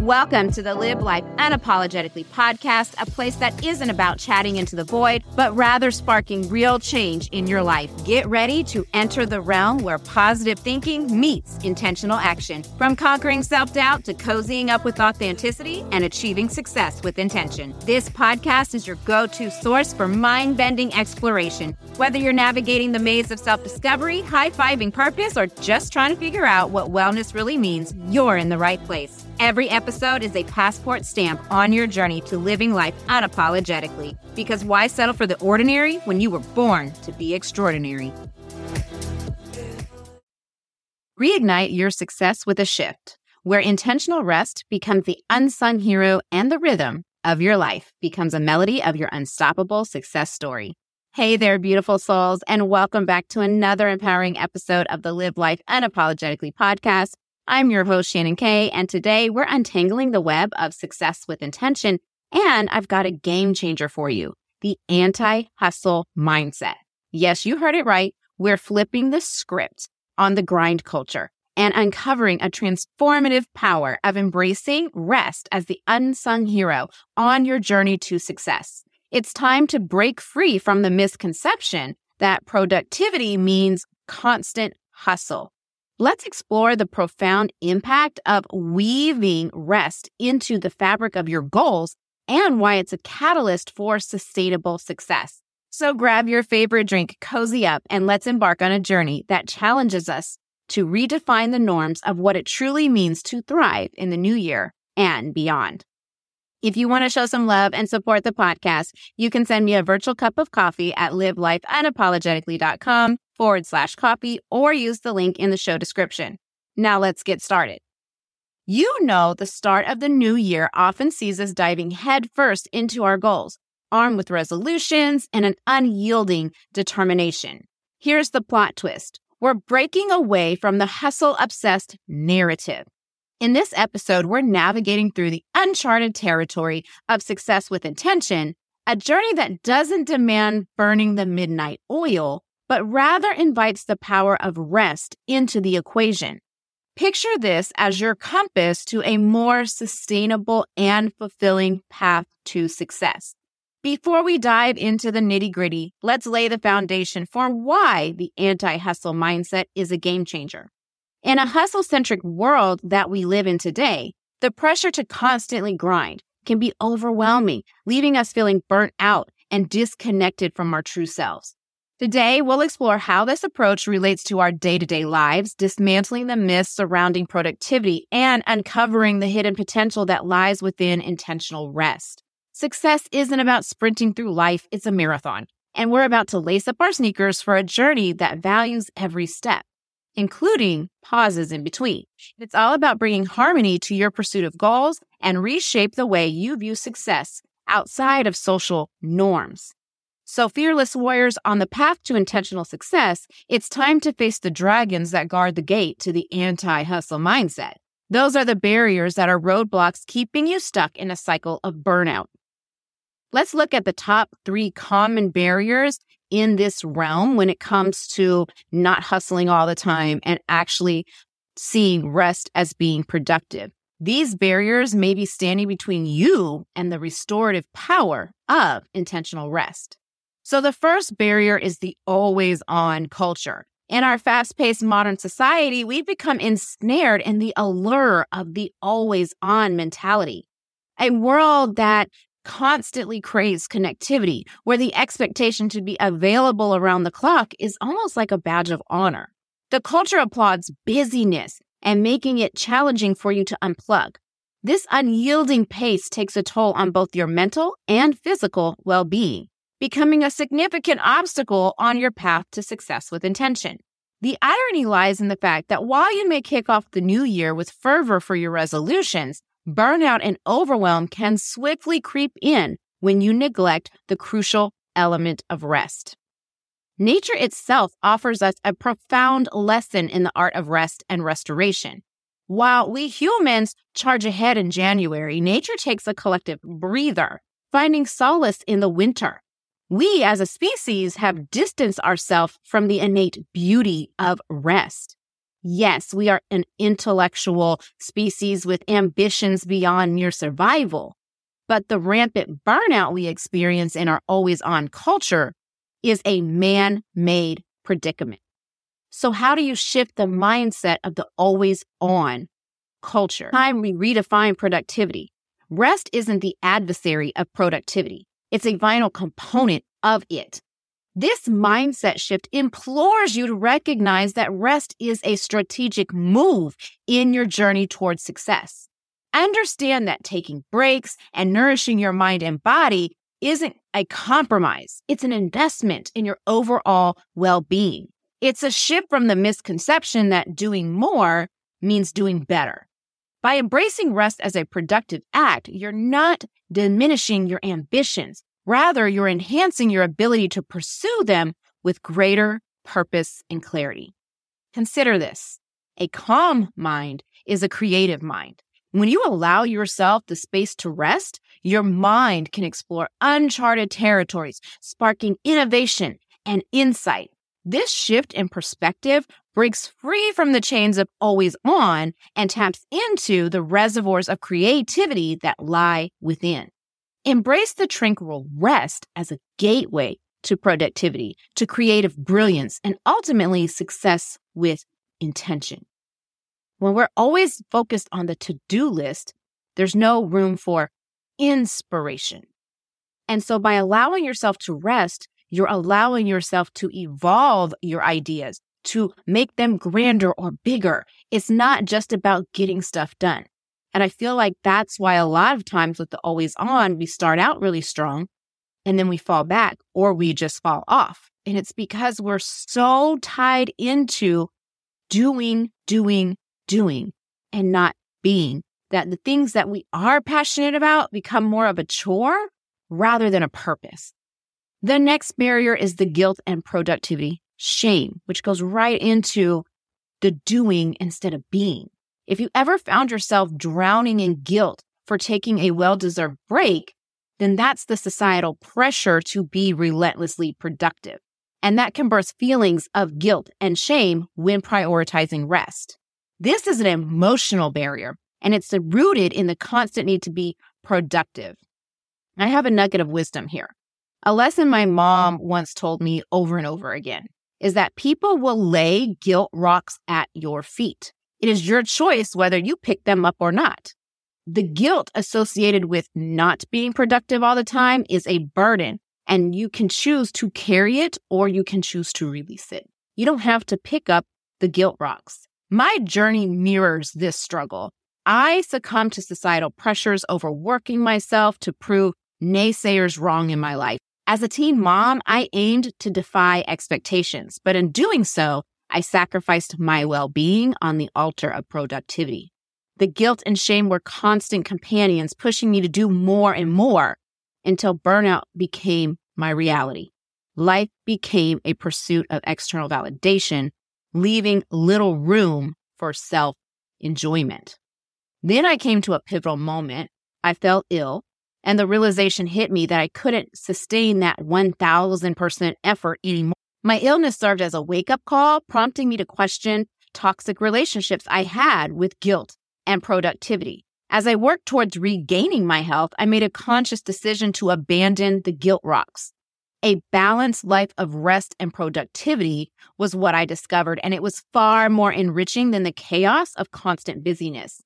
Welcome to the Live Life Unapologetically podcast, a place that isn't about chatting into the void, but rather sparking real change in your life. Get ready to enter the realm where positive thinking meets intentional action. From conquering self doubt to cozying up with authenticity and achieving success with intention. This podcast is your go to source for mind bending exploration. Whether you're navigating the maze of self discovery, high fiving purpose, or just trying to figure out what wellness really means, you're in the right place. Every episode is a passport stamp on your journey to living life unapologetically. Because why settle for the ordinary when you were born to be extraordinary? Reignite your success with a shift, where intentional rest becomes the unsung hero and the rhythm of your life becomes a melody of your unstoppable success story. Hey there, beautiful souls, and welcome back to another empowering episode of the Live Life Unapologetically podcast. I'm your host, Shannon K, and today we're untangling the web of success with intention. And I've got a game changer for you the anti hustle mindset. Yes, you heard it right. We're flipping the script on the grind culture and uncovering a transformative power of embracing rest as the unsung hero on your journey to success. It's time to break free from the misconception that productivity means constant hustle let's explore the profound impact of weaving rest into the fabric of your goals and why it's a catalyst for sustainable success. So grab your favorite drink, cozy up, and let's embark on a journey that challenges us to redefine the norms of what it truly means to thrive in the new year and beyond. If you want to show some love and support the podcast, you can send me a virtual cup of coffee at livelifeunapologetically.com forward slash coffee or use the link in the show description. Now let's get started. You know, the start of the new year often sees us diving headfirst into our goals, armed with resolutions and an unyielding determination. Here's the plot twist. We're breaking away from the hustle obsessed narrative. In this episode, we're navigating through the uncharted territory of success with intention, a journey that doesn't demand burning the midnight oil, but rather invites the power of rest into the equation. Picture this as your compass to a more sustainable and fulfilling path to success. Before we dive into the nitty gritty, let's lay the foundation for why the anti hustle mindset is a game changer. In a hustle centric world that we live in today, the pressure to constantly grind can be overwhelming, leaving us feeling burnt out and disconnected from our true selves. Today, we'll explore how this approach relates to our day to day lives, dismantling the myths surrounding productivity and uncovering the hidden potential that lies within intentional rest. Success isn't about sprinting through life, it's a marathon. And we're about to lace up our sneakers for a journey that values every step including pauses in between. It's all about bringing harmony to your pursuit of goals and reshape the way you view success outside of social norms. So, fearless warriors on the path to intentional success, it's time to face the dragons that guard the gate to the anti hustle mindset. Those are the barriers that are roadblocks keeping you stuck in a cycle of burnout. Let's look at the top three common barriers in this realm when it comes to not hustling all the time and actually seeing rest as being productive. These barriers may be standing between you and the restorative power of intentional rest. So, the first barrier is the always on culture. In our fast paced modern society, we've become ensnared in the allure of the always on mentality. A world that constantly craves connectivity, where the expectation to be available around the clock is almost like a badge of honor. The culture applauds busyness and making it challenging for you to unplug. This unyielding pace takes a toll on both your mental and physical well being, becoming a significant obstacle on your path to success with intention. The irony lies in the fact that while you may kick off the new year with fervor for your resolutions, burnout and overwhelm can swiftly creep in when you neglect the crucial element of rest. Nature itself offers us a profound lesson in the art of rest and restoration. While we humans charge ahead in January, nature takes a collective breather, finding solace in the winter. We as a species have distanced ourselves from the innate beauty of rest. Yes, we are an intellectual species with ambitions beyond mere survival. But the rampant burnout we experience in our always on culture is a man made predicament. So, how do you shift the mindset of the always on culture? Time we redefine productivity. Rest isn't the adversary of productivity, it's a vital component of it. This mindset shift implores you to recognize that rest is a strategic move in your journey towards success. Understand that taking breaks and nourishing your mind and body isn't a compromise. It's an investment in your overall well-being. It's a shift from the misconception that doing more means doing better. By embracing rest as a productive act, you're not diminishing your ambitions. Rather, you're enhancing your ability to pursue them with greater purpose and clarity. Consider this. A calm mind is a creative mind. When you allow yourself the space to rest, your mind can explore uncharted territories, sparking innovation and insight. This shift in perspective breaks free from the chains of always on and taps into the reservoirs of creativity that lie within. Embrace the tranquil rest as a gateway to productivity, to creative brilliance, and ultimately success with intention. When we're always focused on the to do list, there's no room for inspiration. And so by allowing yourself to rest, you're allowing yourself to evolve your ideas, to make them grander or bigger. It's not just about getting stuff done. And I feel like that's why a lot of times with the always on, we start out really strong and then we fall back or we just fall off. And it's because we're so tied into doing, doing, doing and not being that the things that we are passionate about become more of a chore rather than a purpose. The next barrier is the guilt and productivity shame, which goes right into the doing instead of being. If you ever found yourself drowning in guilt for taking a well deserved break, then that's the societal pressure to be relentlessly productive. And that can birth feelings of guilt and shame when prioritizing rest. This is an emotional barrier, and it's rooted in the constant need to be productive. I have a nugget of wisdom here. A lesson my mom once told me over and over again is that people will lay guilt rocks at your feet. It is your choice whether you pick them up or not. The guilt associated with not being productive all the time is a burden, and you can choose to carry it or you can choose to release it. You don't have to pick up the guilt rocks. My journey mirrors this struggle. I succumbed to societal pressures, overworking myself to prove naysayers wrong in my life. As a teen mom, I aimed to defy expectations, but in doing so, I sacrificed my well being on the altar of productivity. The guilt and shame were constant companions, pushing me to do more and more until burnout became my reality. Life became a pursuit of external validation, leaving little room for self enjoyment. Then I came to a pivotal moment. I fell ill, and the realization hit me that I couldn't sustain that 1000% effort anymore. My illness served as a wake up call, prompting me to question toxic relationships I had with guilt and productivity. As I worked towards regaining my health, I made a conscious decision to abandon the guilt rocks. A balanced life of rest and productivity was what I discovered, and it was far more enriching than the chaos of constant busyness.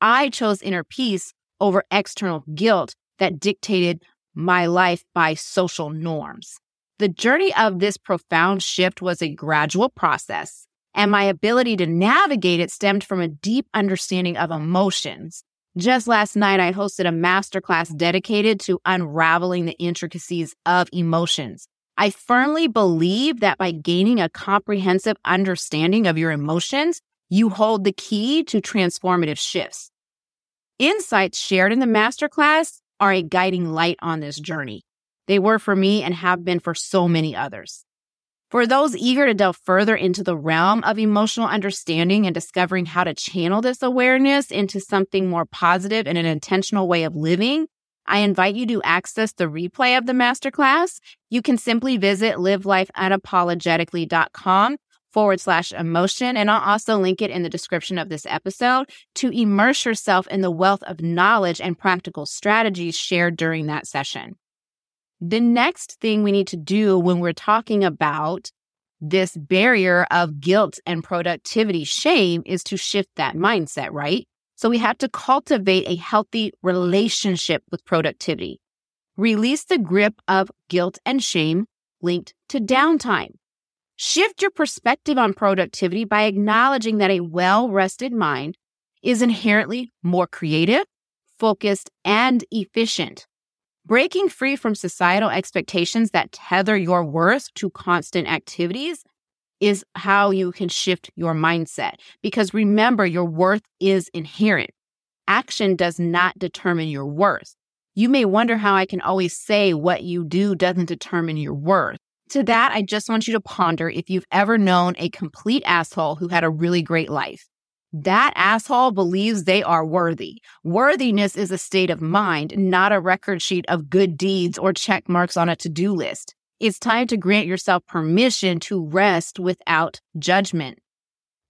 I chose inner peace over external guilt that dictated my life by social norms. The journey of this profound shift was a gradual process, and my ability to navigate it stemmed from a deep understanding of emotions. Just last night, I hosted a masterclass dedicated to unraveling the intricacies of emotions. I firmly believe that by gaining a comprehensive understanding of your emotions, you hold the key to transformative shifts. Insights shared in the masterclass are a guiding light on this journey. They were for me and have been for so many others. For those eager to delve further into the realm of emotional understanding and discovering how to channel this awareness into something more positive and an intentional way of living, I invite you to access the replay of the masterclass. You can simply visit livelifeunapologetically.com forward slash emotion. And I'll also link it in the description of this episode to immerse yourself in the wealth of knowledge and practical strategies shared during that session. The next thing we need to do when we're talking about this barrier of guilt and productivity shame is to shift that mindset, right? So we have to cultivate a healthy relationship with productivity. Release the grip of guilt and shame linked to downtime. Shift your perspective on productivity by acknowledging that a well rested mind is inherently more creative, focused, and efficient. Breaking free from societal expectations that tether your worth to constant activities is how you can shift your mindset. Because remember, your worth is inherent. Action does not determine your worth. You may wonder how I can always say what you do doesn't determine your worth. To that, I just want you to ponder if you've ever known a complete asshole who had a really great life. That asshole believes they are worthy. Worthiness is a state of mind, not a record sheet of good deeds or check marks on a to do list. It's time to grant yourself permission to rest without judgment.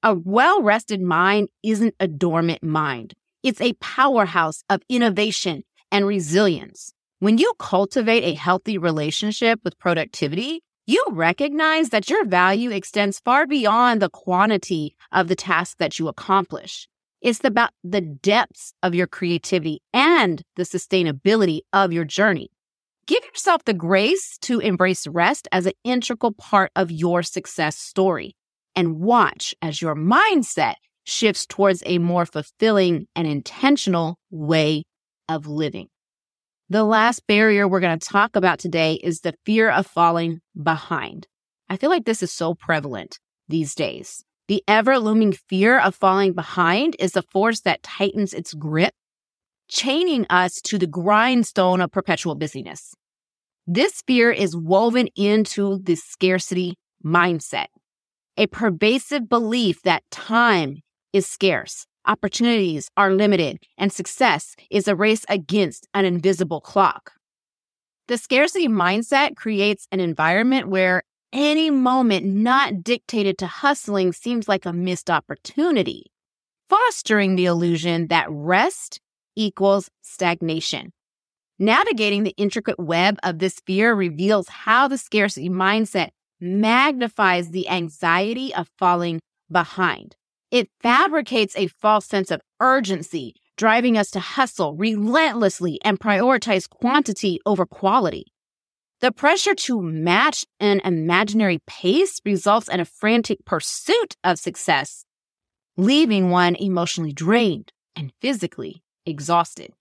A well rested mind isn't a dormant mind, it's a powerhouse of innovation and resilience. When you cultivate a healthy relationship with productivity, you recognize that your value extends far beyond the quantity of the task that you accomplish. It's about the depths of your creativity and the sustainability of your journey. Give yourself the grace to embrace rest as an integral part of your success story and watch as your mindset shifts towards a more fulfilling and intentional way of living. The last barrier we're going to talk about today is the fear of falling behind. I feel like this is so prevalent these days. The ever looming fear of falling behind is the force that tightens its grip, chaining us to the grindstone of perpetual busyness. This fear is woven into the scarcity mindset, a pervasive belief that time is scarce Opportunities are limited, and success is a race against an invisible clock. The scarcity mindset creates an environment where any moment not dictated to hustling seems like a missed opportunity, fostering the illusion that rest equals stagnation. Navigating the intricate web of this fear reveals how the scarcity mindset magnifies the anxiety of falling behind. It fabricates a false sense of urgency, driving us to hustle relentlessly and prioritize quantity over quality. The pressure to match an imaginary pace results in a frantic pursuit of success, leaving one emotionally drained and physically exhausted.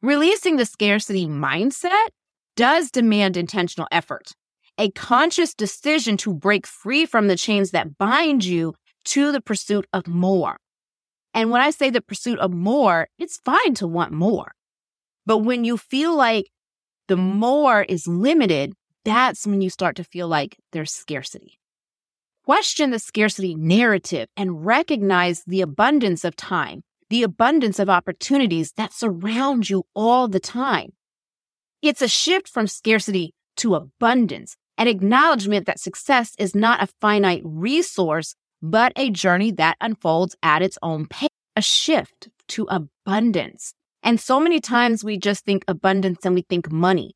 Releasing the scarcity mindset does demand intentional effort, a conscious decision to break free from the chains that bind you to the pursuit of more. And when I say the pursuit of more, it's fine to want more. But when you feel like the more is limited, that's when you start to feel like there's scarcity. Question the scarcity narrative and recognize the abundance of time, the abundance of opportunities that surround you all the time. It's a shift from scarcity to abundance, an acknowledgement that success is not a finite resource, but a journey that unfolds at its own pace, a shift to abundance. And so many times we just think abundance and we think money,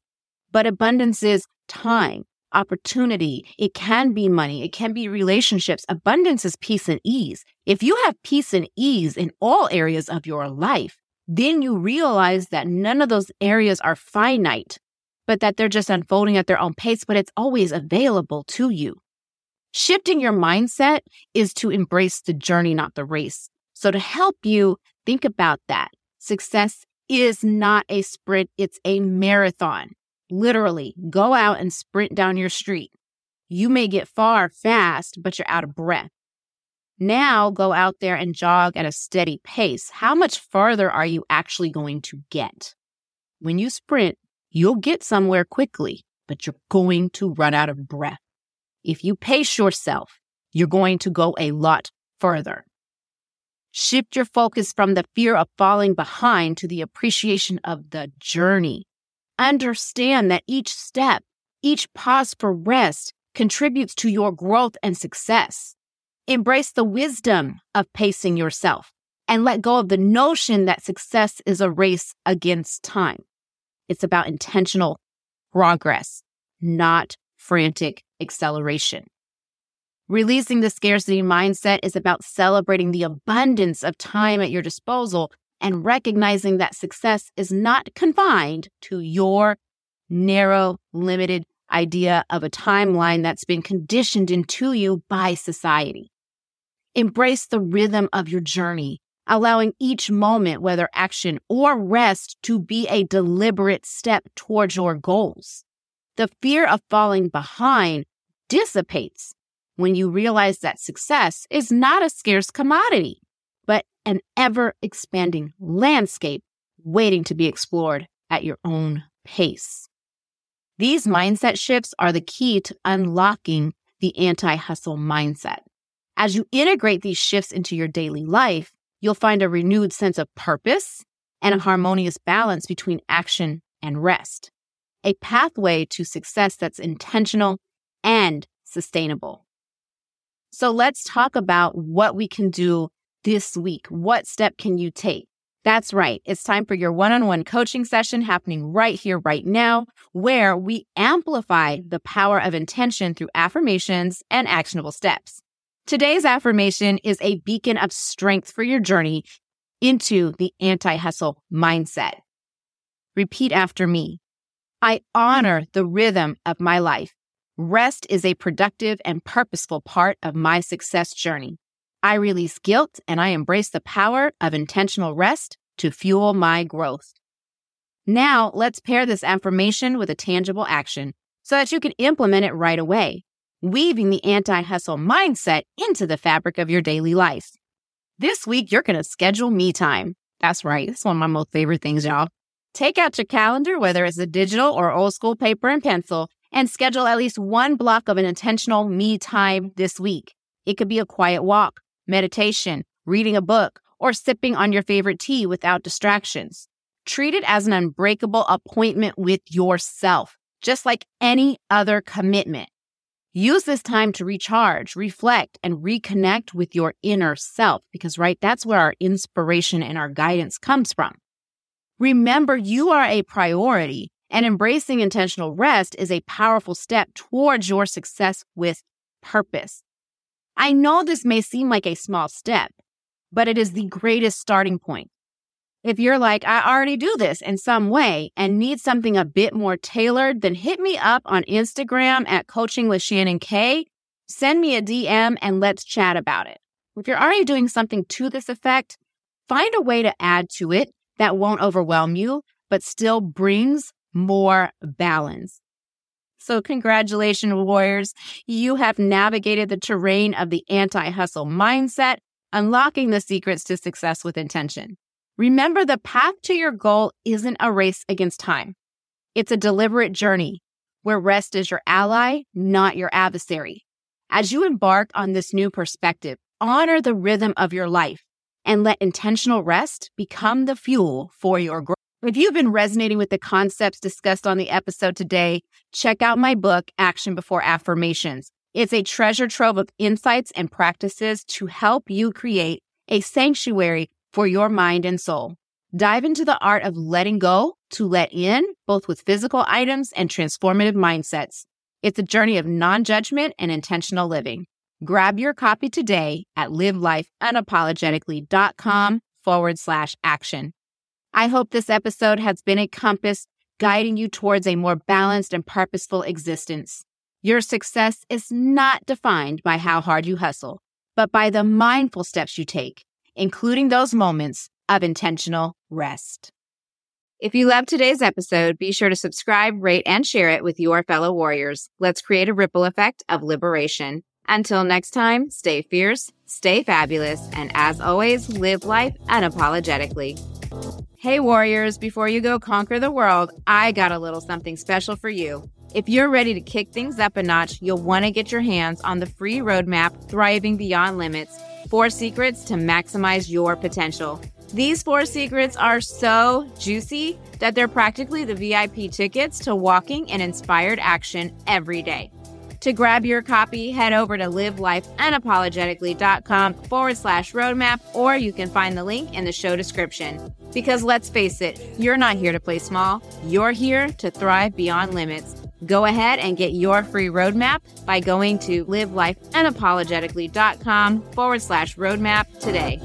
but abundance is time, opportunity. It can be money. It can be relationships. Abundance is peace and ease. If you have peace and ease in all areas of your life, then you realize that none of those areas are finite, but that they're just unfolding at their own pace, but it's always available to you. Shifting your mindset is to embrace the journey, not the race. So, to help you think about that, success is not a sprint, it's a marathon. Literally, go out and sprint down your street. You may get far fast, but you're out of breath. Now go out there and jog at a steady pace. How much farther are you actually going to get? When you sprint, you'll get somewhere quickly, but you're going to run out of breath. If you pace yourself, you're going to go a lot further. Shift your focus from the fear of falling behind to the appreciation of the journey. Understand that each step, each pause for rest contributes to your growth and success. Embrace the wisdom of pacing yourself and let go of the notion that success is a race against time. It's about intentional progress, not frantic acceleration. Releasing the scarcity mindset is about celebrating the abundance of time at your disposal and recognizing that success is not confined to your narrow, limited idea of a timeline that's been conditioned into you by society. Embrace the rhythm of your journey, allowing each moment, whether action or rest, to be a deliberate step towards your goals. The fear of falling behind dissipates when you realize that success is not a scarce commodity, but an ever expanding landscape waiting to be explored at your own pace. These mindset shifts are the key to unlocking the anti hustle mindset. As you integrate these shifts into your daily life, you'll find a renewed sense of purpose and a harmonious balance between action and rest, a pathway to success that's intentional and sustainable. So let's talk about what we can do this week. What step can you take? That's right. It's time for your one on one coaching session happening right here, right now, where we amplify the power of intention through affirmations and actionable steps. Today's affirmation is a beacon of strength for your journey into the anti hustle mindset. Repeat after me. I honor the rhythm of my life. Rest is a productive and purposeful part of my success journey. I release guilt and I embrace the power of intentional rest to fuel my growth. Now, let's pair this affirmation with a tangible action so that you can implement it right away, weaving the anti hustle mindset into the fabric of your daily life. This week, you're going to schedule me time. That's right. It's one of my most favorite things, y'all. Take out your calendar, whether it's a digital or old school paper and pencil, and schedule at least one block of an intentional me time this week. It could be a quiet walk, meditation, reading a book, or sipping on your favorite tea without distractions. Treat it as an unbreakable appointment with yourself, just like any other commitment. Use this time to recharge, reflect, and reconnect with your inner self because, right, that's where our inspiration and our guidance comes from. Remember, you are a priority, and embracing intentional rest is a powerful step towards your success with purpose. I know this may seem like a small step, but it is the greatest starting point. If you're like, I already do this in some way and need something a bit more tailored, then hit me up on Instagram at Coaching with Shannon K. Send me a DM and let's chat about it. If you're already doing something to this effect, find a way to add to it that won't overwhelm you, but still brings more balance. So, congratulations, warriors. You have navigated the terrain of the anti hustle mindset, unlocking the secrets to success with intention. Remember, the path to your goal isn't a race against time, it's a deliberate journey where rest is your ally, not your adversary. As you embark on this new perspective, honor the rhythm of your life and let intentional rest become the fuel for your growth. If you've been resonating with the concepts discussed on the episode today, check out my book, Action Before Affirmations. It's a treasure trove of insights and practices to help you create a sanctuary for your mind and soul. Dive into the art of letting go to let in, both with physical items and transformative mindsets. It's a journey of non judgment and intentional living. Grab your copy today at livelifeunapologetically.com forward slash action. I hope this episode has been a compass guiding you towards a more balanced and purposeful existence. Your success is not defined by how hard you hustle, but by the mindful steps you take, including those moments of intentional rest. If you loved today's episode, be sure to subscribe, rate, and share it with your fellow warriors. Let's create a ripple effect of liberation. Until next time, stay fierce, stay fabulous, and as always, live life unapologetically. Hey, warriors, before you go conquer the world, I got a little something special for you. If you're ready to kick things up a notch, you'll want to get your hands on the free roadmap, Thriving Beyond Limits Four Secrets to Maximize Your Potential. These four secrets are so juicy that they're practically the VIP tickets to walking in inspired action every day. To grab your copy, head over to livelifeunapologetically.com forward slash roadmap, or you can find the link in the show description. Because let's face it, you're not here to play small, you're here to thrive beyond limits. Go ahead and get your free roadmap by going to livelifeunapologetically.com forward slash roadmap today.